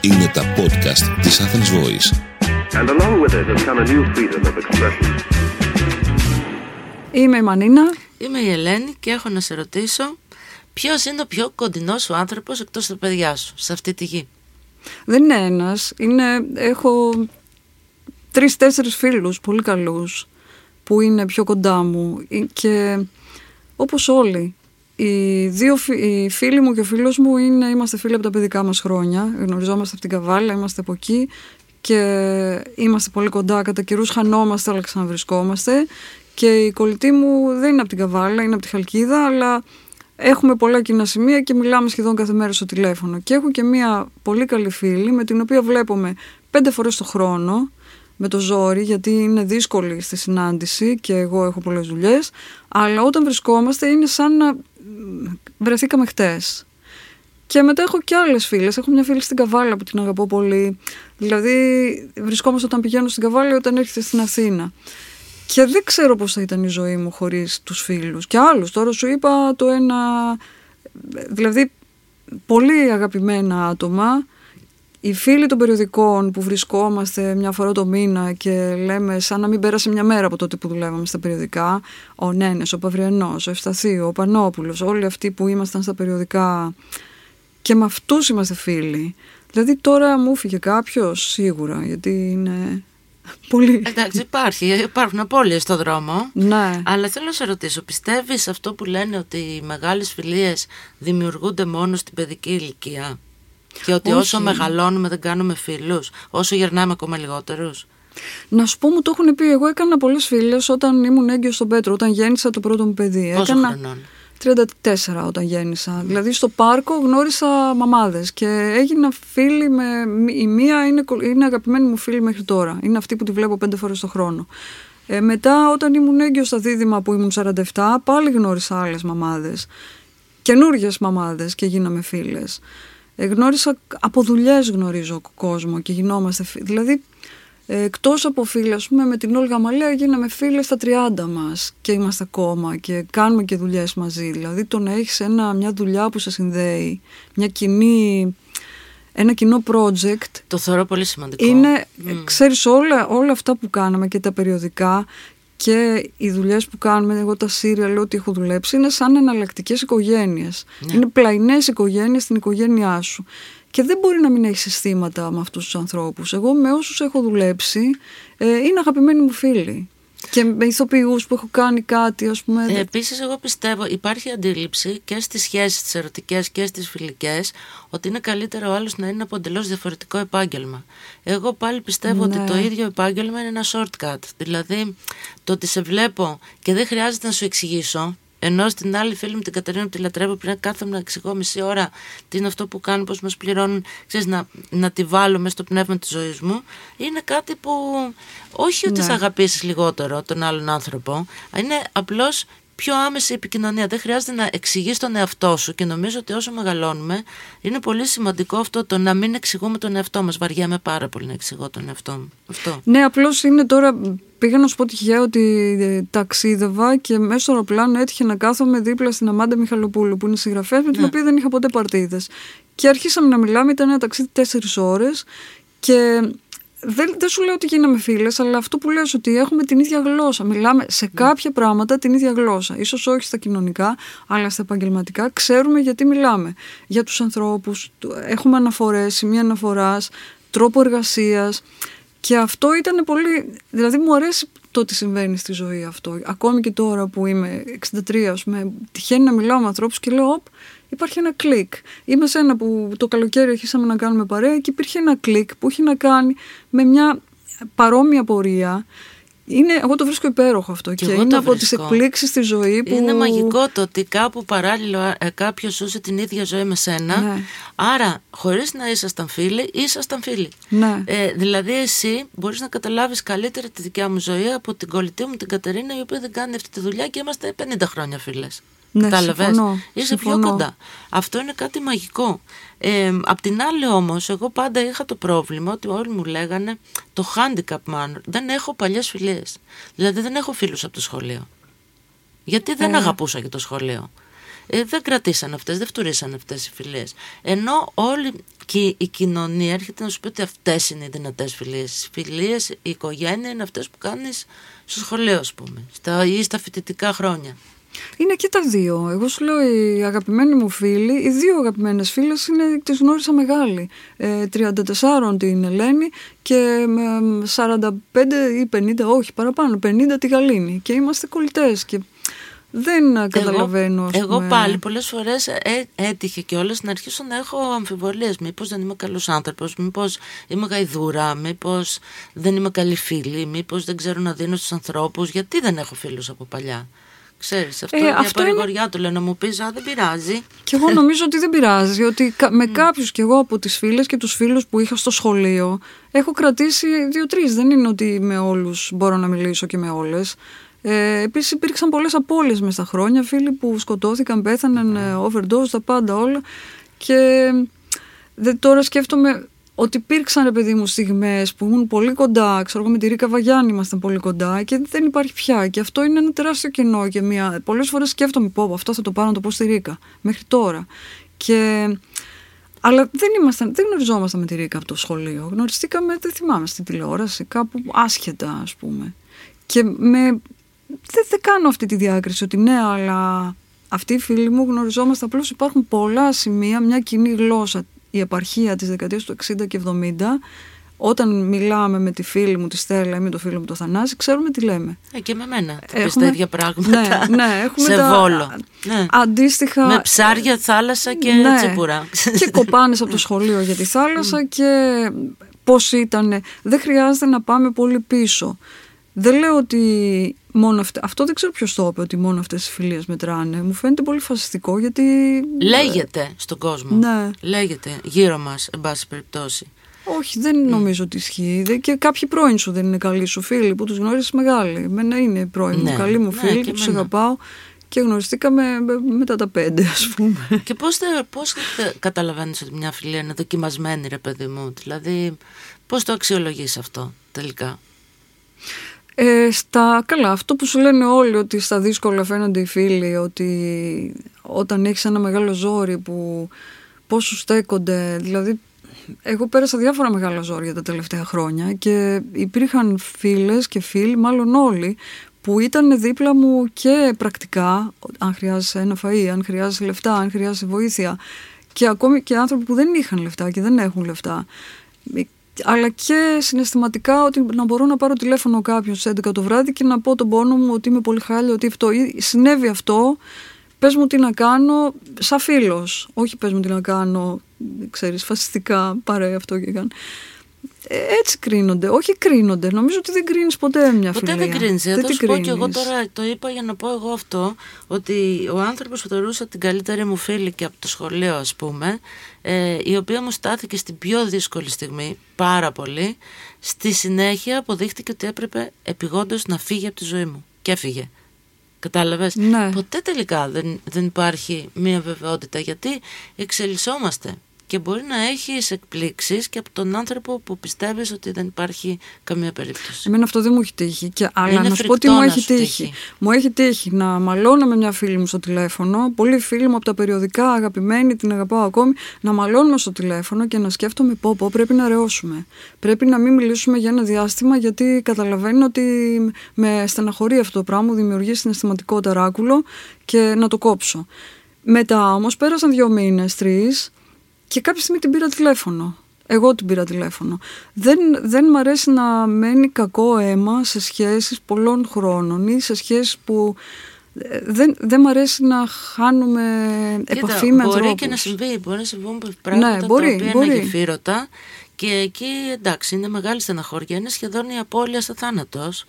Είναι τα podcast της Athens Voice. And along with it has come a new freedom of expression. Είμαι η Μανίνα. Είμαι η Ελένη και έχω να σε ρωτήσω ποιος είναι ο πιο κοντινός σου άνθρωπος εκτός του παιδιά σου σε αυτή τη γη; Δεν είναι ένας. Είναι, έχω τρεις-τέσσερις φίλους πολύ καλούς που είναι πιο κοντά μου Ε, και όπως όλοι. Οι δύο φι- οι φίλοι μου και ο φίλος μου είναι, είμαστε φίλοι από τα παιδικά μας χρόνια. Γνωριζόμαστε από την Καβάλα, είμαστε από εκεί και είμαστε πολύ κοντά. Κατά καιρούς χανόμαστε, αλλά ξαναβρισκόμαστε. Και η κολλητή μου δεν είναι από την Καβάλα, είναι από τη Χαλκίδα, αλλά έχουμε πολλά κοινά σημεία και μιλάμε σχεδόν κάθε μέρα στο τηλέφωνο. Και έχω και μία πολύ καλή φίλη με την οποία βλέπουμε πέντε φορές το χρόνο με το ζόρι γιατί είναι δύσκολη στη συνάντηση και εγώ έχω πολλές δουλειές αλλά όταν βρισκόμαστε είναι σαν να μ, βρεθήκαμε χτες. Και μετά έχω και άλλες φίλες. Έχω μια φίλη στην Καβάλα που την αγαπώ πολύ. Δηλαδή βρισκόμαστε όταν πηγαίνω στην Καβάλα ή όταν έρχεται στην Αθήνα. Και δεν ξέρω πώς θα ήταν η ζωή μου χωρίς τους φίλους. Και άλλους. Τώρα σου είπα το ένα... Δηλαδή πολύ αγαπημένα άτομα οι φίλοι των περιοδικών που βρισκόμαστε μια φορά το μήνα και λέμε σαν να μην πέρασε μια μέρα από τότε που δουλεύαμε στα περιοδικά, ο Νένες, ο Παυριανός, ο Ευσταθίου, ο Πανόπουλος, όλοι αυτοί που ήμασταν στα περιοδικά και με αυτούς είμαστε φίλοι. Δηλαδή τώρα μου φύγε κάποιος σίγουρα, γιατί είναι πολύ... Εντάξει, υπάρχει, υπάρχουν απώλειες στο δρόμο. ναι. Αλλά θέλω να σε ρωτήσω, πιστεύεις αυτό που λένε ότι οι μεγάλες φιλίες δημιουργούνται μόνο στην παιδική ηλικία; Και ότι Όχι. όσο μεγαλώνουμε δεν κάνουμε φίλους, όσο γερνάμε ακόμα λιγότερους. Να σου πω, μου το έχουν πει. Εγώ έκανα πολλέ φίλε όταν ήμουν έγκυος στον Πέτρο, όταν γέννησα το πρώτο μου παιδί. Πόσο έκανα χρονών; 34 όταν γέννησα. Δηλαδή στο πάρκο γνώρισα μαμάδες και έγινα φίλη με... Η μία είναι, κο- είναι αγαπημένη μου φίλη μέχρι τώρα. Είναι αυτή που τη βλέπω πέντε φορές το χρόνο. Ε, μετά όταν ήμουν έγκυος στα δίδυμα που ήμουν 47 πάλι γνώρισα άλλες μαμάδες. Καινούριε μαμάδες και γίναμε φίλες. Ε, γνώρισα, από δουλειές γνωρίζω κόσμο και γινόμαστε φίλοι. Δηλαδή ε, εκτός από φίλες, ας πούμε, με την Όλγα Μαλέα γίναμε φίλες στα 30 μας και είμαστε ακόμα και κάνουμε και δουλειές μαζί. Δηλαδή το να έχεις ένα, μια δουλειά που σε συνδέει, μια κοινή, ένα κοινό project, Το θεωρώ πολύ σημαντικό. είναι, ε, ξέρεις, όλα, όλα αυτά που κάναμε και τα περιοδικά και οι δουλειές που κάνουμε, εγώ τα σύριαλ, ό,τι έχω δουλέψει, είναι σαν εναλλακτικές οικογένειες. Είναι πλαϊνές οικογένειες στην οικογένειά σου. Και δεν μπορεί να μην έχεις συστήματα με αυτούς τους ανθρώπους. Εγώ με όσους έχω δουλέψει, ε, είναι αγαπημένοι μου φίλοι. Και με ηθοποιούς που έχω κάνει κάτι, ας πούμε. Ε, επίσης εγώ πιστεύω υπάρχει αντίληψη και στις σχέσεις τις ερωτικές και στις φιλικές ότι είναι καλύτερο ο άλλος να είναι από εντελώς διαφορετικό επάγγελμα. Εγώ πάλι πιστεύω Ναι. ότι το ίδιο επάγγελμα είναι ένα shortcut. Δηλαδή το ότι σε βλέπω και δεν χρειάζεται να σου εξηγήσω ενώ στην άλλη φίλη μου την Κατερίνα που τη λατρεύω πριν κάθομαι να εξηγώ μισή ώρα τι είναι αυτό που κάνουν, πώς μας πληρώνουν, ξέρεις, να, να τη βάλω μέσα στο πνεύμα της ζωής μου, είναι κάτι που όχι ότι Ναι. θα αγαπήσεις λιγότερο τον άλλον άνθρωπο, είναι απλώς πιο άμεση επικοινωνία. Δεν χρειάζεται να εξηγείς τον εαυτό σου και νομίζω ότι όσο μεγαλώνουμε είναι πολύ σημαντικό αυτό το να μην εξηγούμε τον εαυτό μας. Βαριέμαι πάρα πολύ να εξηγώ τον εαυτό μου. Αυτό. Ναι, απλώς είναι τώρα. Πήγα να σου πω τυχαία ότι ε, ταξίδευα και μέσα στο αεροπλάνο έτυχε να κάθομαι δίπλα στην Αμάντα Μιχαλοπούλου, που είναι συγγραφέα, με την Ναι. οποία δεν είχα ποτέ παρτίδες. Και αρχίσαμε να μιλάμε, ήταν ένα ταξίδι τέσσερις ώρες και δεν, δεν σου λέω ότι γίναμε φίλες, αλλά αυτό που λες ότι έχουμε την ίδια γλώσσα. Μιλάμε σε κάποια πράγματα την ίδια γλώσσα. Ίσως όχι στα κοινωνικά, αλλά στα επαγγελματικά ξέρουμε γιατί μιλάμε. Για τους ανθρώπους, του- έχουμε αναφορές, σημεία αναφοράς, τρόπο εργασίας. Και αυτό ήταν πολύ. Δηλαδή, μου αρέσει το ότι συμβαίνει στη ζωή αυτό. Ακόμη και τώρα που είμαι 63, ας πούμε, τυχαίνει να μιλάω με ανθρώπους και λέω: Οπ, υπάρχει ένα κλικ. Είμαι σε ένα που το καλοκαίρι αρχίσαμε να κάνουμε παρέα και υπήρχε ένα κλικ που έχει να κάνει με μια παρόμοια πορεία. Είναι, εγώ το βρίσκω υπέροχο αυτό Κι και εγώ είναι το από τις βρίσκω. εκπλήξεις στη ζωής που... Είναι μαγικό το ότι κάπου παράλληλο ε, κάποιος ζούσε την ίδια ζωή με σένα. Ναι. Άρα, χωρίς να ήσασταν φίλοι, ήσασταν φίλοι. Ναι. Ε, δηλαδή, εσύ μπορείς να καταλάβεις καλύτερα τη δικιά μου ζωή από την κολλητή μου την Κατερίνα, η οποία δεν κάνει αυτή τη δουλειά και είμαστε 50 χρόνια φίλες. Ναι, Κατάλαβες; συμφωνώ, Είσαι πιο συμφωνώ. κοντά. Αυτό είναι κάτι μαγικό. Ε, απ' την άλλη όμως, εγώ πάντα είχα το πρόβλημα ότι όλοι μου λέγανε το handicap man. Δεν έχω παλιές φιλίες. Δηλαδή δεν έχω φίλους από το σχολείο. Γιατί δεν Ε. αγαπούσα και το σχολείο. ε, δεν κρατήσαν αυτές, δεν φτουρήσαν αυτές οι φιλίες. Ενώ όλη και η κοινωνία έρχεται να σου πει ότι αυτές είναι οι δυνατές φιλίες. Οι φιλίες, η οικογένεια είναι αυτές που κάνεις στο σχολείο, ας πούμε, στα, ή στα φοιτητικά χρόνια. Είναι και τα δύο. Εγώ σου λέω οι αγαπημένοι μου φίλοι, οι δύο αγαπημένες φίλες είναι, τις γνώρισα μεγάλη. Ε, 34 την Ελένη και με 45 ή 50, όχι παραπάνω, 50 τη Γαλήνη. Και είμαστε κολλητές και δεν καταλαβαίνω. ας Εγώ πούμε. πάλι πολλές φορές έτυχε και όλες να αρχίσω να έχω αμφιβολίες. Μήπως δεν είμαι καλός άνθρωπος, μήπως είμαι γαϊδούρα, μήπως δεν είμαι καλή φίλη, μήπως δεν ξέρω να δίνω στους ανθρώπους. Γιατί δεν έχω φίλους από παλιά; Ξέρεις, αυτό Ε, είναι μια αυτό είναι- παρηγοριά του λέω να μου πεις, α δεν πειράζει. Και εγώ νομίζω ότι δεν πειράζει, ότι κα- με κάποιους κι εγώ από τις φίλες και τους φίλους που είχα στο σχολείο έχω κρατήσει δύο-τρεις. Δεν είναι ότι με όλους μπορώ να μιλήσω και με όλες. Ε, επίσης υπήρξαν πολλές απώλειες μες στα χρόνια, φίλοι που σκοτώθηκαν, πέθαναν, ε, overdose, τα πάντα όλα. Και δεν, τώρα σκέφτομαι ότι υπήρξαν ρε παιδί μου στιγμές που ήμουν πολύ κοντά, ξέρω εγώ με τη Ρίκα Βαγιάννη ήμασταν πολύ κοντά και δεν υπάρχει πια και αυτό είναι ένα τεράστιο κενό και μια... πολλές φορές σκέφτομαι πω πω, αυτό θα το πάρω να το πω στη Ρίκα μέχρι τώρα και... Αλλά δεν, ήμασταν, δεν γνωριζόμασταν με τη Ρίκα από το σχολείο. Γνωριστήκαμε, δεν θυμάμαι, στην τηλεόραση, κάπου άσχετα, ας πούμε. Και με, δεν, δεν κάνω αυτή τη διάκριση ότι ναι, αλλά αυτοί οι φίλοι μου γνωριζόμαστε. Απλώς υπάρχουν πολλά σημεία, μια κοινή γλώσσα. Η επαρχία της δεκαετίας του 60 και 70, όταν μιλάμε με τη φίλη μου τη Στέλλα ή με το φίλο μου το Θανάση, ξέρουμε τι λέμε. Ε, και με μένα. Θα πεις Έχουμε- τα ίδια πράγματα. Ναι, ναι, έχουμε σε τα- βόλο. Ναι. Αντίστοιχα. Με ψάρια, θάλασσα και Ναι. τσίπουρα. και κοπάνες από το σχολείο για τη θάλασσα και πώς ήταν. Δεν χρειάζεται να πάμε πολύ πίσω. Δεν λέω ότι μόνο αυτά, αυτό δεν ξέρω ποιος το είπε ότι μόνο αυτές οι φιλίες μετράνε. Μου φαίνεται πολύ φασιστικό γιατί... Λέγεται στον κόσμο. Ναι. Λέγεται γύρω μας, εν πάση περιπτώσει. Όχι, δεν νομίζω ότι ισχύει. Δεν- Και κάποιοι πρώην σου δεν είναι καλοί σου φίλοι που τους γνώρισες μεγάλοι. Εμένα είναι πρώην Ναι, μου, καλοί μου ναι, φίλοι και και τους εμένα. αγαπάω και γνωριστήκαμε μετά τα πέντε ας πούμε. Και πώς, θε, πώς θε- καταλαβαίνεις ότι μια φιλία είναι δοκιμασμένη ρε παιδί μου; Δηλαδή πώς το αξιολογείς αυτό τελικά; Ε, στα καλά, αυτό που σου λένε όλοι ότι στα δύσκολα φαίνονται οι φίλοι, ότι όταν έχεις ένα μεγάλο ζόρι που πώς σου στέκονται, δηλαδή εγώ πέρασα διάφορα μεγάλα ζόρια τα τελευταία χρόνια και υπήρχαν φίλες και φίλοι, μάλλον όλοι, που ήταν δίπλα μου και πρακτικά, αν χρειάζεσαι ένα φαΐ, αν χρειάζεσαι λεφτά, αν χρειάζεσαι βοήθεια και ακόμη και άνθρωποι που δεν είχαν λεφτά και δεν έχουν λεφτά αλλά και συναισθηματικά ότι να μπορώ να πάρω τηλέφωνο κάποιον στις 11 το βράδυ και να πω τον πόνο μου ότι είμαι πολύ χάλια, ότι αυτό, ή συνέβη αυτό, πες μου τι να κάνω σαν φίλος, όχι πες μου τι να κάνω, ξέρεις, φασιστικά πάρε αυτό και κάνε. Ε, έτσι κρίνονται, όχι κρίνονται, νομίζω ότι δεν κρίνεις ποτέ μια Ποτέ φιλία. δεν κρίνεις. Θα την σου πω και εγώ κρίνεις. τώρα το είπα για να πω εγώ αυτό ότι ο άνθρωπος που θεωρούσα την καλύτερη μου φίλη και από το σχολείο ας πούμε ε, η οποία μου στάθηκε στην πιο δύσκολη στιγμή πάρα πολύ στη συνέχεια αποδείχτηκε ότι έπρεπε επιγόντως να φύγει από τη ζωή μου και έφυγε. Κατάλαβες; Ναι. Ποτέ τελικά δεν, δεν υπάρχει μία βεβαιότητα γιατί εξελισσόμαστε και μπορεί να έχεις εκπλήξεις και από τον άνθρωπο που πιστεύεις ότι δεν υπάρχει καμία περίπτωση. Εμένα αυτό δεν μου έχει τύχει. Και, αλλά Είναι να σου πω τι φρικτό μου να έχει σου τύχει. τύχει. Μου έχει τύχει να μαλώνω με μια φίλη μου στο τηλέφωνο, πολύ φίλη μου από τα περιοδικά, αγαπημένη, την αγαπάω ακόμη, να μαλώνουμε στο τηλέφωνο και να σκέφτομαι πω πω πρέπει να ρεώσουμε. Πρέπει να μην μιλήσουμε για ένα διάστημα γιατί καταλαβαίνω ότι με στεναχωρεί αυτό το πράγμα, μου δημιουργεί συναισθηματικό ταράκουλο και να το κόψω. Μετά όμως πέρασαν δύο μήνες, τρεις και κάποια στιγμή την πήρα τηλέφωνο. Εγώ την πήρα τηλέφωνο. Δεν, δεν μ' αρέσει να μένει κακό αίμα σε σχέσεις πολλών χρόνων ή σε σχέσεις που ε, δεν, δεν μ' αρέσει να χάνουμε επαφή με μπορεί ανθρώπους. και να συμβεί, μπορεί να συμβούν πράγματα Ναι, μπορεί, τα οποία μπορεί. είναι γεφύρωτα και εκεί εντάξει είναι μεγάλη στεναχώρια, είναι σχεδόν η απώλεια στα θάνατος.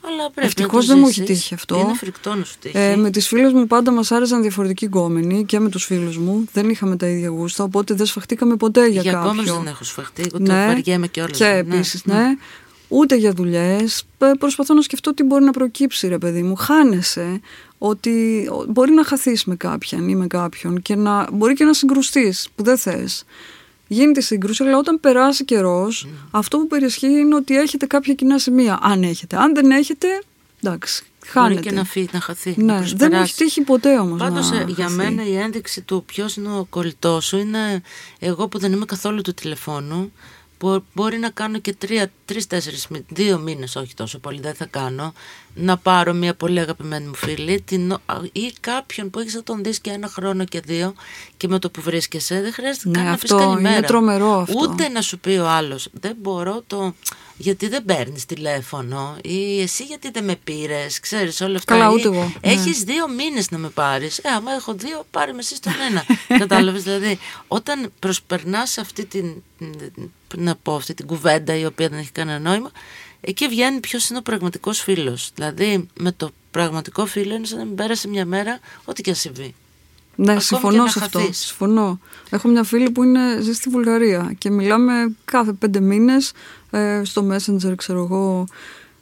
Αλλά πρέπει Ευτυχώς να το δεν μου έχει ζήσεις. τύχει αυτό. Είναι φρικτό να σου τύχει. Ε, με τις φίλες μου πάντα μας άρεσαν διαφορετικοί γκόμενοι και με τους φίλους μου. Δεν είχαμε τα ίδια γούστα, οπότε δεν σφαχτήκαμε ποτέ για, για κάποιον. ακόμα δεν έχω σφαχτεί, εγώ το βαριέμαι και όλα. Και επίσης, ναι. Ούτε για δουλειές. Προσπαθώ να σκεφτώ τι μπορεί να προκύψει, ρε παιδί μου. Χάνεσαι ότι ο- μπορεί να χαθείς με κάποιον ή με κάποιον και να μπορεί και να συγκρουστείς που δεν θες. Γίνεται σύγκρουση, αλλά όταν περάσει καιρός, αυτό που περισχύει είναι ότι έχετε κάποια κοινά σημεία. Αν έχετε. Αν δεν έχετε, εντάξει, Μπορεί χάνεται. και να φύγει, να χαθεί. ναι, να δεν μου προσπεράσει. έχει τύχει ποτέ όμως Πάντως να ε, για χαθεί. μένα η ένδειξη του ποιος είναι ο κολλητός σου είναι εγώ που δεν είμαι καθόλου του τηλεφώνου. Μπο- Μπορεί να κάνω και τρία, τρεις, τέσσερις, μη- δύο μήνες, όχι τόσο πολύ, δεν θα κάνω, να πάρω μια πολύ αγαπημένη μου φίλη την, ο- α, ή κάποιον που έχεις να τον δεις και ένα χρόνο και δύο και με το που βρίσκεσαι δεν χρειάζεται Ναι, καν να αυτό πεις καλημέρα. είναι τρομερό αυτό. Ούτε να σου πει ο άλλος, δεν μπορώ το... Γιατί δεν παίρνεις τηλέφωνο ή εσύ γιατί δεν με πήρες, ξέρεις όλα αυτά. Καλά, Ή ούτε εγώ, ναι. Έχεις δύο μήνες να με πάρεις. Ε, άμα έχω δύο, πάρε με εσύ στον ένα. Κατάλαβες, δηλαδή, όταν προσπερνάς αυτή την, να πω, αυτή την κουβέντα η οποία δεν έχει κανένα νόημα, εκεί βγαίνει ποιος είναι ο πραγματικός φίλος. Δηλαδή, με το πραγματικό φίλο είναι σαν να μην πέρασε μια μέρα, ό,τι και αν συμβεί. Ναι, Ακόμη συμφωνώ και να σε αυτό. χαθείς. Συμφωνώ. Έχω μια φίλη που είναι, ζει στη Βουλγαρία και μιλάμε κάθε πέντε μήνες ε, στο Messenger, ξέρω εγώ,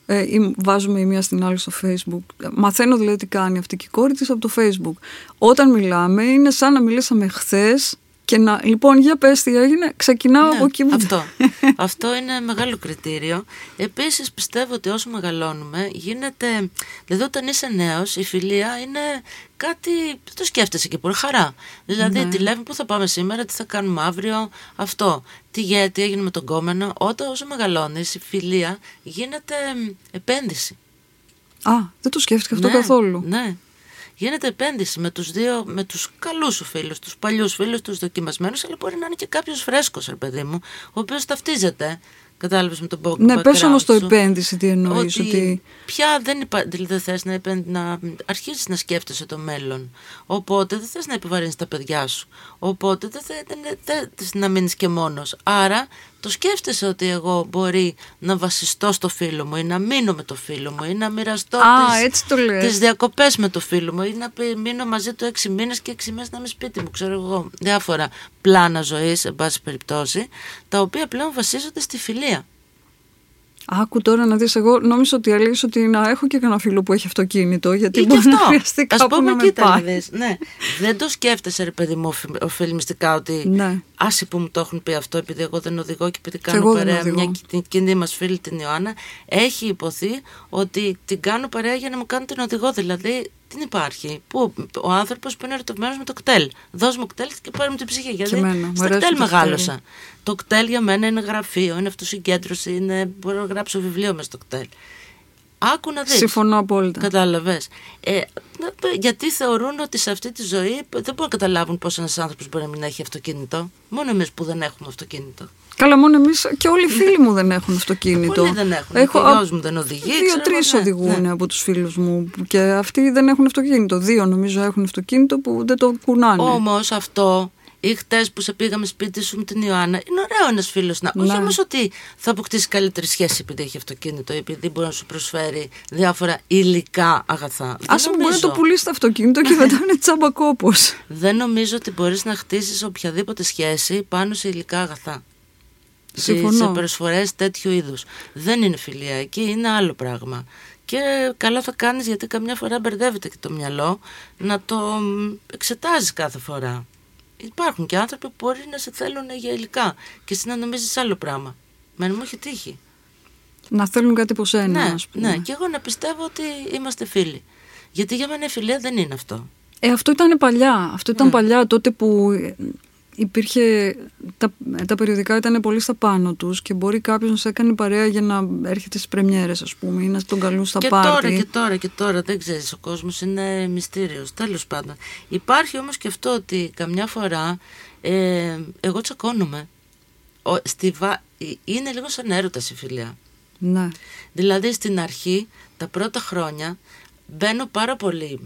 ε, ή βάζουμε η μία στην άλλη στο Facebook. Ε, Μαθαίνω δηλαδή τι κάνει αυτή και η κόρη της από το Facebook. Όταν μιλάμε είναι σαν να μιλήσαμε χθες και να, λοιπόν, για πες τι έγινε, ξεκινάω Ναι, από εκεί που... αυτό. αυτό είναι μεγάλο κριτήριο. Επίσης πιστεύω ότι όσο μεγαλώνουμε γίνεται, δηλαδή όταν είσαι νέος η φιλία είναι κάτι, δεν το σκέφτεσαι και πολύ χαρά. Δηλαδή Ναι. τι λέμε, πού θα πάμε σήμερα, τι θα κάνουμε αύριο, αυτό. Τι, γε- τι έγινε με τον κόμενο. Όταν όσο μεγαλώνεις η φιλία γίνεται μ, επένδυση. Α, δεν το σκέφτηκα αυτό Ναι, καθόλου. Ναι. Γίνεται επένδυση με τους δύο, με τους καλούς σου φίλους, τους παλιούς φίλους, τους δοκιμασμένους, αλλά μπορεί να είναι και κάποιος φρέσκος, ρε παιδί μου, ο οποίος ταυτίζεται, κατάλαβες με τον background Ναι, πες όμως το σου. επένδυση τι εννοείς, ότι, ότι... πια δεν, υπά... δηλαδή δεν θες να, επεν... να αρχίσεις να σκέφτεσαι το μέλλον. Οπότε δεν θες να επιβαρύνεις τα παιδιά σου. Οπότε δεν θες δεν... δεν θες να μείνεις και μόνος. Άρα το σκέφτεσαι ότι εγώ μπορεί να βασιστώ στο φίλο μου ή να μείνω με το φίλο μου ή να μοιραστώ Α, τις, έτσι το λες. τις διακοπές με το φίλο μου ή να πει- μείνω μαζί του έξι μήνες και έξι μήνες να είμαι σπίτι μου. Ξέρω εγώ διάφορα πλάνα ζωής, εν πάση περιπτώσει, τα οποία πλέον βασίζονται στη φιλία. Άκου τώρα να δεις, εγώ νόμιζα ότι έλεγες ότι να έχω και κανένα φίλο που έχει αυτοκίνητο, γιατί Ή και μπορεί να αυτό. χρειαστεί Ας κάπου πούμε, να με κοίτα να πάει. δεις. Ναι. Δεν το σκέφτεσαι, ρε παιδί μου, οφει- οφειλμιστικά ότι Ναι. άσε που μου το έχουν πει αυτό, επειδή εγώ δεν οδηγώ και επειδή Κι κάνω εγώ δεν παρέα οδηγώ. μια κι- την κοινή μας φίλη την Ιωάννα, έχει υποθεί ότι την κάνω παρέα για να μου κάνει την οδηγό. Δηλαδή, τι υπάρχει. Που ο άνθρωπος που είναι ερωτευμένος με το κτέλ. Δώσ' μου κτέλ και πάρε μου την ψυχή. Γιατί εμένα, μου στα αρέσει κτέλ το μεγάλωσα. Το κτέλ για μένα είναι γραφείο, είναι αυτοσυγκέντρωση, είναι, μπορώ να γράψω βιβλίο μες στο κτέλ. Άκου να δεις. Συμφωνώ απόλυτα. Κατάλαβες. Ε, να- γιατί θεωρούν ότι σε αυτή τη ζωή δεν μπορούν να καταλάβουν πώς ένας άνθρωπος μπορεί να μην έχει αυτοκίνητο. Μόνο εμείς που δεν έχουμε αυτοκίνητο. Καλά, μόνο εμείς και όλοι οι φίλοι μου δεν έχουν αυτοκίνητο. Πολλοί δεν έχουν. Έχω Και ο γιος μου δεν οδηγεί, ξέρω Δύο-τρει εγώ, ναι, οδηγούν ναι. από τους φίλους μου και αυτοί δεν έχουν αυτοκίνητο. Δύο νομίζω έχουν αυτοκίνητο που δεν το κουνάνε. Όμως αυτό, ή χτες που σε πήγαμε σπίτι σου με την Ιωάννα, είναι ωραίο ένας φίλος να. Όχι Ναι. όμως ότι θα αποκτήσει καλύτερη σχέση επειδή έχει αυτοκίνητο, ή επειδή μπορεί να σου προσφέρει διάφορα υλικά αγαθά. Α Δεν πούμε, μπορεί να το νομίζω. πουλήσει το αυτοκίνητο και μετά είναι τσάμπα κόπο. Δεν νομίζω ότι μπορείς να χτίσεις οποιαδήποτε σχέση πάνω σε υλικά αγαθά. Συμφωνώ. Σε προσφορές τέτοιου είδους. Δεν είναι φιλία εκεί, είναι άλλο πράγμα. Και καλά θα κάνεις γιατί καμιά φορά μπερδεύεται και το μυαλό να το μ, εξετάζεις κάθε φορά. Υπάρχουν και άνθρωποι που μπορεί να σε θέλουν για υλικά και εσύ να νομίζεις άλλο πράγμα. Μεν μου έχει τύχει. Να θέλουν κάτι από σένα, ναι, ας πούμε. ναι, και εγώ να πιστεύω ότι είμαστε φίλοι. Γιατί για μένα η φιλία δεν είναι αυτό. Ε, αυτό ήταν παλιά. Αυτό ήταν Ναι. παλιά τότε που ε, υπήρχε. Τα, τα περιοδικά ήταν πολύ στα πάνω τους και μπορεί κάποιος να σε έκανε παρέα για να έρχεται στις πρεμιέρες, ας πούμε, ή να τον καλούν στα και πάρτι. τώρα και τώρα και τώρα δεν ξέρεις ο κόσμος είναι μυστήριος τέλος πάντων υπάρχει όμως και αυτό ότι καμιά φορά ε, εγώ τσακώνομαι Ο, στη βα... ε, είναι λίγο σαν έρωτας η φιλία Ναι. δηλαδή στην αρχή τα πρώτα χρόνια μπαίνω πάρα πολύ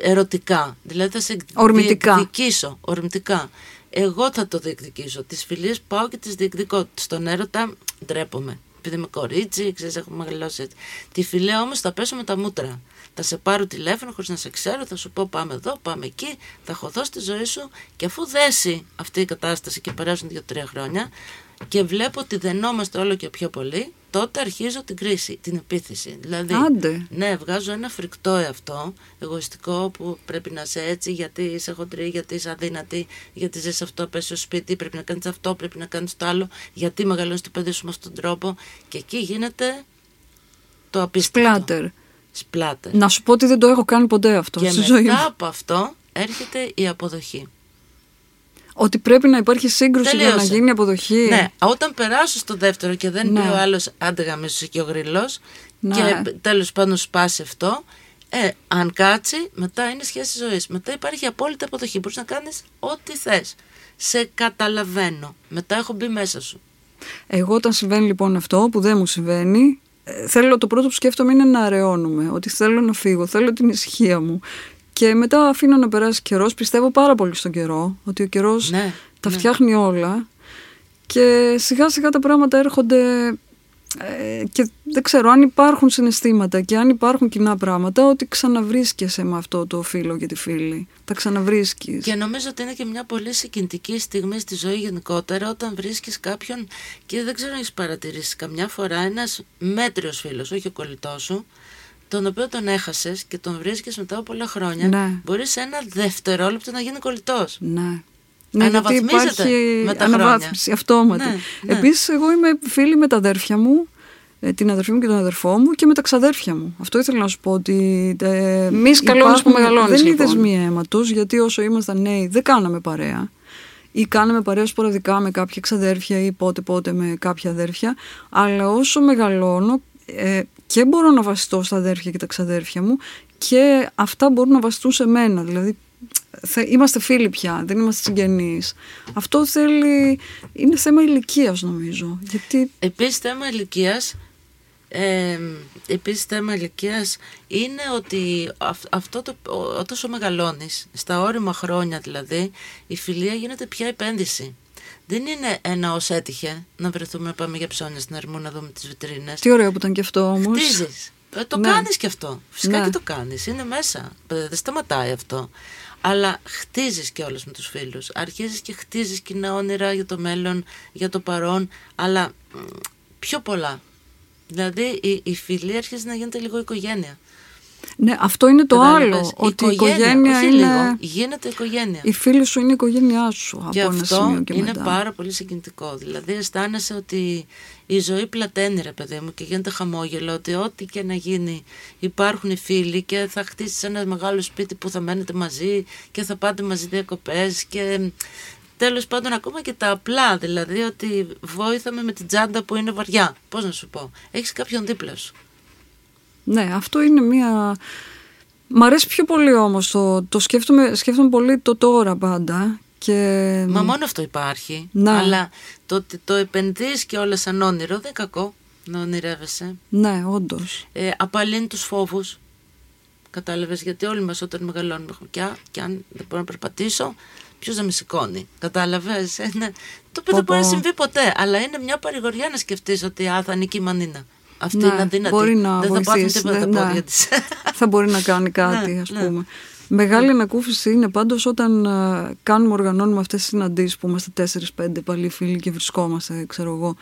ερωτικά δηλαδή θα σε Ορμητικά. διεκδικήσω ορμητικά εγώ θα το διεκδικήσω τις φιλίες πάω και τις διεκδικώ στον έρωτα ντρέπομαι επειδή είμαι κορίτσι, ξέρεις, έχω μεγαλώσει έτσι. Τη φιλία όμως θα πέσω με τα μούτρα. Θα σε πάρω τηλέφωνο χωρίς να σε ξέρω, θα σου πω πάμε εδώ, πάμε εκεί, θα χωθώ στη ζωή σου και αφού δέσει αυτή η κατάσταση και περάσουν δύο-τρία χρόνια και βλέπω ότι δενόμαστε όλο και πιο πολύ, τότε αρχίζω την κρίση, την επίθεση. Δηλαδή, Άντε. ναι, βγάζω ένα φρικτό εαυτό, εγωιστικό που πρέπει να είσαι έτσι, γιατί είσαι χοντρή, γιατί είσαι αδύνατη, γιατί ζεις αυτό, πες στο σπίτι, πρέπει να κάνεις αυτό, πρέπει να κάνεις το άλλο, γιατί μεγαλώνεις το παιδί σου με αυτόν τον τρόπο. Και εκεί γίνεται το απίστευτο. Σπλάτερ. σπλάτερ. Να σου πω ότι δεν το έχω κάνει ποτέ αυτό και στη μετά ζωή μου. από αυτό έρχεται η αποδοχή. Ότι πρέπει να υπάρχει σύγκρουση για να Τελείωσε. γίνει αποδοχή. Ναι, όταν περάσω στο δεύτερο και δεν Ναι. πει ο άλλος άντεγα μέσα και ο γρυλό Ναι. και τέλος πάντων σπάσει αυτό, ε, αν κάτσει, μετά είναι σχέση ζωής. Μετά υπάρχει απόλυτη αποδοχή. Μπορείς να κάνεις ό,τι θες. Σε καταλαβαίνω. Μετά έχω μπει μέσα σου. Εγώ όταν συμβαίνει λοιπόν αυτό που δεν μου συμβαίνει, ε, θέλω το πρώτο που σκέφτομαι είναι να αραιώνουμε, ότι θέλω να φύγω, θέλω την ησυχία μου. Και μετά αφήνω να περάσει καιρός. Πιστεύω πάρα πολύ στον καιρό, ότι ο καιρός Ναι, τα ναι. φτιάχνει όλα. Και σιγά σιγά τα πράγματα έρχονται ε, και δεν ξέρω αν υπάρχουν συναισθήματα και αν υπάρχουν κοινά πράγματα ότι ξαναβρίσκεσαι με αυτό το φίλο και τη φίλη. Τα ξαναβρίσκεις. Και νομίζω ότι είναι και μια πολύ συγκινητική στιγμή στη ζωή γενικότερα όταν βρίσκεις κάποιον και δεν ξέρω αν έχεις παρατηρήσει καμιά φορά ένας μέτριος φίλος, όχι ο κολλητός σου, τον οποίο τον έχασες και τον βρίσκεις μετά από πολλά χρόνια, Ναι. μπορείς σε ένα δευτερόλεπτο να γίνει κολλητός. Ναι. Ναι, γιατί Αναβαθμίζεται υπάρχει με τα χρόνια. αναβάθμιση αυτόματη. Ναι, ναι. Επίσης, εγώ είμαι φίλη με τα αδέρφια μου, ε, την αδερφή μου και τον αδερφό μου και με τα ξαδέρφια μου. Αυτό ήθελα να σου πω ότι. Ε, Μη σκαλώνεις που υπάρχουν- μεγαλώνεις, Δεν είναι λοιπόν. δεσμοί αίματο, γιατί όσο ήμασταν νέοι δεν κάναμε παρέα. Ή κάναμε παρέα σποραδικά με κάποια ξαδέρφια ή πότε πότε με κάποια αδέρφια. Αλλά όσο μεγαλώνω ε, και μπορώ να βασιστώ στα αδέρφια και τα ξαδέρφια μου και αυτά μπορούν να βασιστούν σε μένα. Δηλαδή θε- είμαστε φίλοι πια, δεν είμαστε συγγενείς. Αυτό θέλει, είναι θέμα ηλικίας νομίζω. Γιατί Επίσης θέμα ηλικίας. Ε, επίσης θέμα ηλικίας είναι ότι αυ- αυτό το, ο- όταν σου μεγαλώνεις, στα όρημα χρόνια δηλαδή, η φιλία γίνεται πια επένδυση. Δεν είναι ένα ως έτυχε να βρεθούμε να πάμε για ψώνια στην Ερμού να δούμε τις βιτρίνες. τι ωραίο που ήταν και αυτό όμως. Χτίζεις. Ε, το Ναι. κάνεις και αυτό. Φυσικά Ναι. και το κάνεις. Είναι μέσα. Ε, Δεν σταματάει αυτό. Αλλά χτίζεις και όλες με τους φίλους. Αρχίζεις και χτίζεις κοινά όνειρα για το μέλλον, για το παρόν, αλλά μ, πιο πολλά. Δηλαδή η, η φιλία αρχίζει να γίνεται λίγο οικογένεια. Ναι, αυτό είναι το Κατάλαβες; άλλο. Ότι η οικογένεια όχι είναι... λίγο, γίνεται οικογένεια. Η φίλη σου είναι η οικογένειά σου Και από ένα αυτό σημείο και είναι μετά. πάρα πολύ συγκινητικό. Δηλαδή αισθάνεσαι ότι η ζωή πλαταίνει ρε παιδί μου και γίνεται χαμόγελο ότι ό,τι και να γίνει υπάρχουν οι φίλοι και θα χτίσεις ένα μεγάλο σπίτι που θα μένετε μαζί και θα πάτε μαζί διακοπές και τέλος πάντων ακόμα και τα απλά δηλαδή ότι βόηθαμε με την τσάντα που είναι βαριά. Πώς να σου πω. Έχεις κάποιον δίπλα σου. Ναι, αυτό είναι μία... Μ' αρέσει πιο πολύ όμως το, το σκέφτομαι, σκέφτομαι πολύ το τώρα πάντα και... Μα μόνο αυτό υπάρχει. Ναι. Αλλά το ότι το επενδύεις και όλα σαν όνειρο δεν είναι κακό να ονειρεύεσαι. Ναι, όντως. ε, απαλύνει τους φόβους. Κατάλαβες, γιατί όλοι μας όταν μεγαλώνουμε έχουμε και, «Α, και αν δεν μπορώ να περπατήσω, ποιος να με σηκώνει. Κατάλαβες, ε, ναι. το οποίο δεν Πω, μπορεί να πω. συμβεί ποτέ, αλλά είναι μια παρηγοριά να σκεφτείς ότι α, θα είναι και η μανίνα. Αυτή Ναι, είναι αδύνατη. μπορεί να δεν θα πάθουν βοηθήσει, τίποτα τα ναι, πόδια ναι. της. θα μπορεί να κάνει κάτι, Ναι, ας ναι. πούμε. Μεγάλη ανακούφιση είναι πάντως όταν ε, κάνουμε, οργανώνουμε αυτές τις συναντήσεις που είμαστε 4-5 παλιοί φίλοι και βρισκόμαστε, ξέρω εγώ,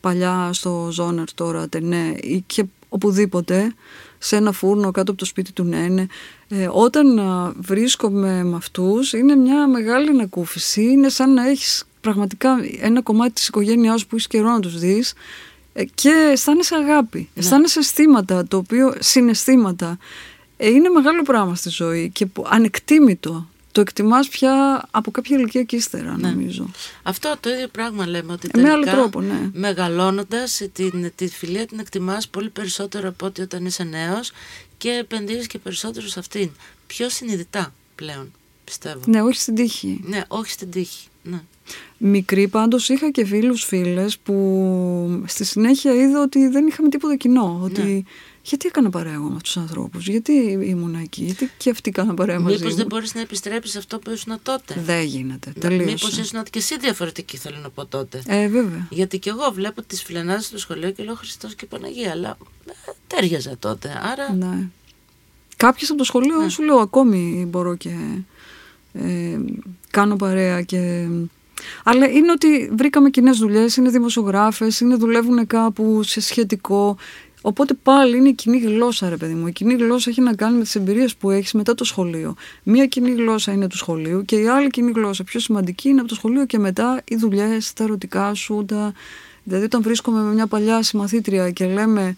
παλιά στο Ζόναρ τώρα, Ατενέ ή και οπουδήποτε, σε ένα φούρνο κάτω από το σπίτι του Νένε. Ε, όταν ε, βρίσκομαι με αυτούς είναι μια μεγάλη ανακούφιση, είναι σαν να έχεις πραγματικά ένα κομμάτι της οικογένειάς σου που είσαι καιρό να τους δεις ε, και αισθάνεσαι αγάπη, αισθάνεσαι αισθήματα, το οποίο συναισθήματα. Ε, είναι μεγάλο πράγμα στη ζωή και που, ανεκτήμητο. Το εκτιμάς πια από κάποια ηλικία και ύστερα, Ναι. νομίζω. Αυτό το ίδιο πράγμα λέμε ότι Ε, με τελικά άλλο τρόπο, ναι. μεγαλώνοντας την, τη φιλία την εκτιμάς πολύ περισσότερο από ότι όταν είσαι νέος και επενδύεις και περισσότερο σε αυτήν. Πιο συνειδητά πλέον, πιστεύω. Ναι, όχι στην τύχη. Ναι, όχι στην τύχη. Ναι. Μικρή πάντως είχα και φίλους φίλες που στη συνέχεια είδα ότι δεν είχαμε τίποτα κοινό. Ότι Ναι. γιατί έκανα παρέα εγώ με αυτούς τους ανθρώπους, γιατί ήμουν εκεί, γιατί και αυτοί έκαναν παρέα μαζί Μήπως μου. δεν μπορείς να επιστρέψεις αυτό που ήσουν τότε; Δεν γίνεται, Να- τελείωσε. Μήπως ήσουν και εσύ διαφορετική θέλω να πω τότε. Ε, βέβαια. Γιατί και εγώ βλέπω τις φιλενάδες στο σχολείο και λέω Χριστός και Παναγία, αλλά ε, τέριαζε τότε. Άρα Ναι. Κάποιες από το σχολείο Ναι. σου λέω ακόμη μπορώ και ε, κάνω παρέα και... Αλλά είναι ότι βρήκαμε κοινές δουλειές, είναι δημοσιογράφες, είναι δουλεύουν κάπου σε σχετικό. Οπότε πάλι είναι η κοινή γλώσσα, ρε παιδί μου. Η κοινή γλώσσα έχει να κάνει με τις εμπειρίες που έχεις μετά το σχολείο. Μία κοινή γλώσσα είναι του σχολείου και η άλλη κοινή γλώσσα, πιο σημαντική, είναι από το σχολείο και μετά οι δουλειές, τα ερωτικά σου. Τα... Δηλαδή, όταν βρίσκομαι με μια παλιά συμμαθήτρια και λέμε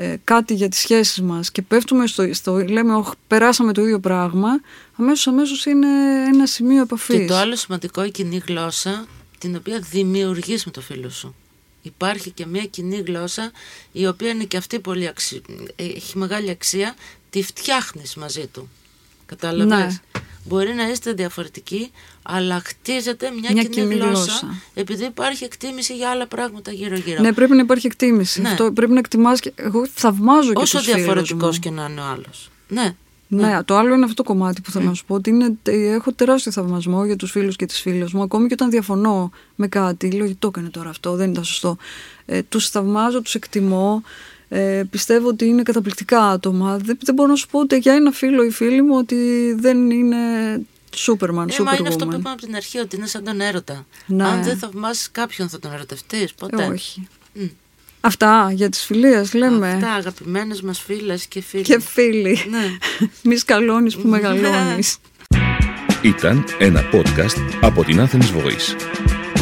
ε, κάτι για τις σχέσεις μας και πέφτουμε στο, στο λέμε «Ωχ, περάσαμε το ίδιο πράγμα, αμέσως αμέσως είναι ένα σημείο επαφής. Και το άλλο σημαντικό, η κοινή γλώσσα, την οποία δημιουργείς με το φίλο σου. Υπάρχει και μια κοινή γλώσσα, η οποία είναι και αυτή πολύ αξι... έχει μεγάλη αξία, τη φτιάχνεις μαζί του. Κατάλαβες; Ναι. Μπορεί να είστε διαφορετικοί, αλλά χτίζεται μια, Μια κοινή, κοινή γλώσσα, γλώσσα. επειδή υπάρχει εκτίμηση για άλλα πράγματα γύρω-γύρω. Ναι, πρέπει να υπάρχει εκτίμηση. Ναι. Αυτό πρέπει να εκτιμάς και εγώ θαυμάζω και Όσο τους φίλους διαφορετικός μου. και να είναι ο άλλος. Ναι. Ναι, το άλλο είναι αυτό το κομμάτι που θέλω να σου πω ότι είναι, ε, έχω τεράστιο θαυμασμό για τους φίλους και τις φίλες μου ακόμη και όταν διαφωνώ με κάτι λέω γιατί το έκανε τώρα αυτό, δεν ήταν σωστό ε, τους θαυμάζω, τους εκτιμώ ε, πιστεύω ότι είναι καταπληκτικά άτομα δεν, δεν μπορώ να σου πω ούτε για ένα φίλο ή φίλη μου ότι δεν είναι Superman, Ε, μα είναι αυτό που Superwoman είπαμε από την αρχή, ότι είναι σαν τον έρωτα. Ναι. Αν δεν θαυμάσεις κάποιον, θα τον ερωτευτείς ποτέ. Ε, όχι Μμ. Αυτά για τις φιλίες λέμε Αυτά, αγαπημένες μας φίλες και φίλοι. και φίλοι Ναι. μη σκαλώνεις που μεγαλώνεις Ήταν ένα podcast από την Athens Voice.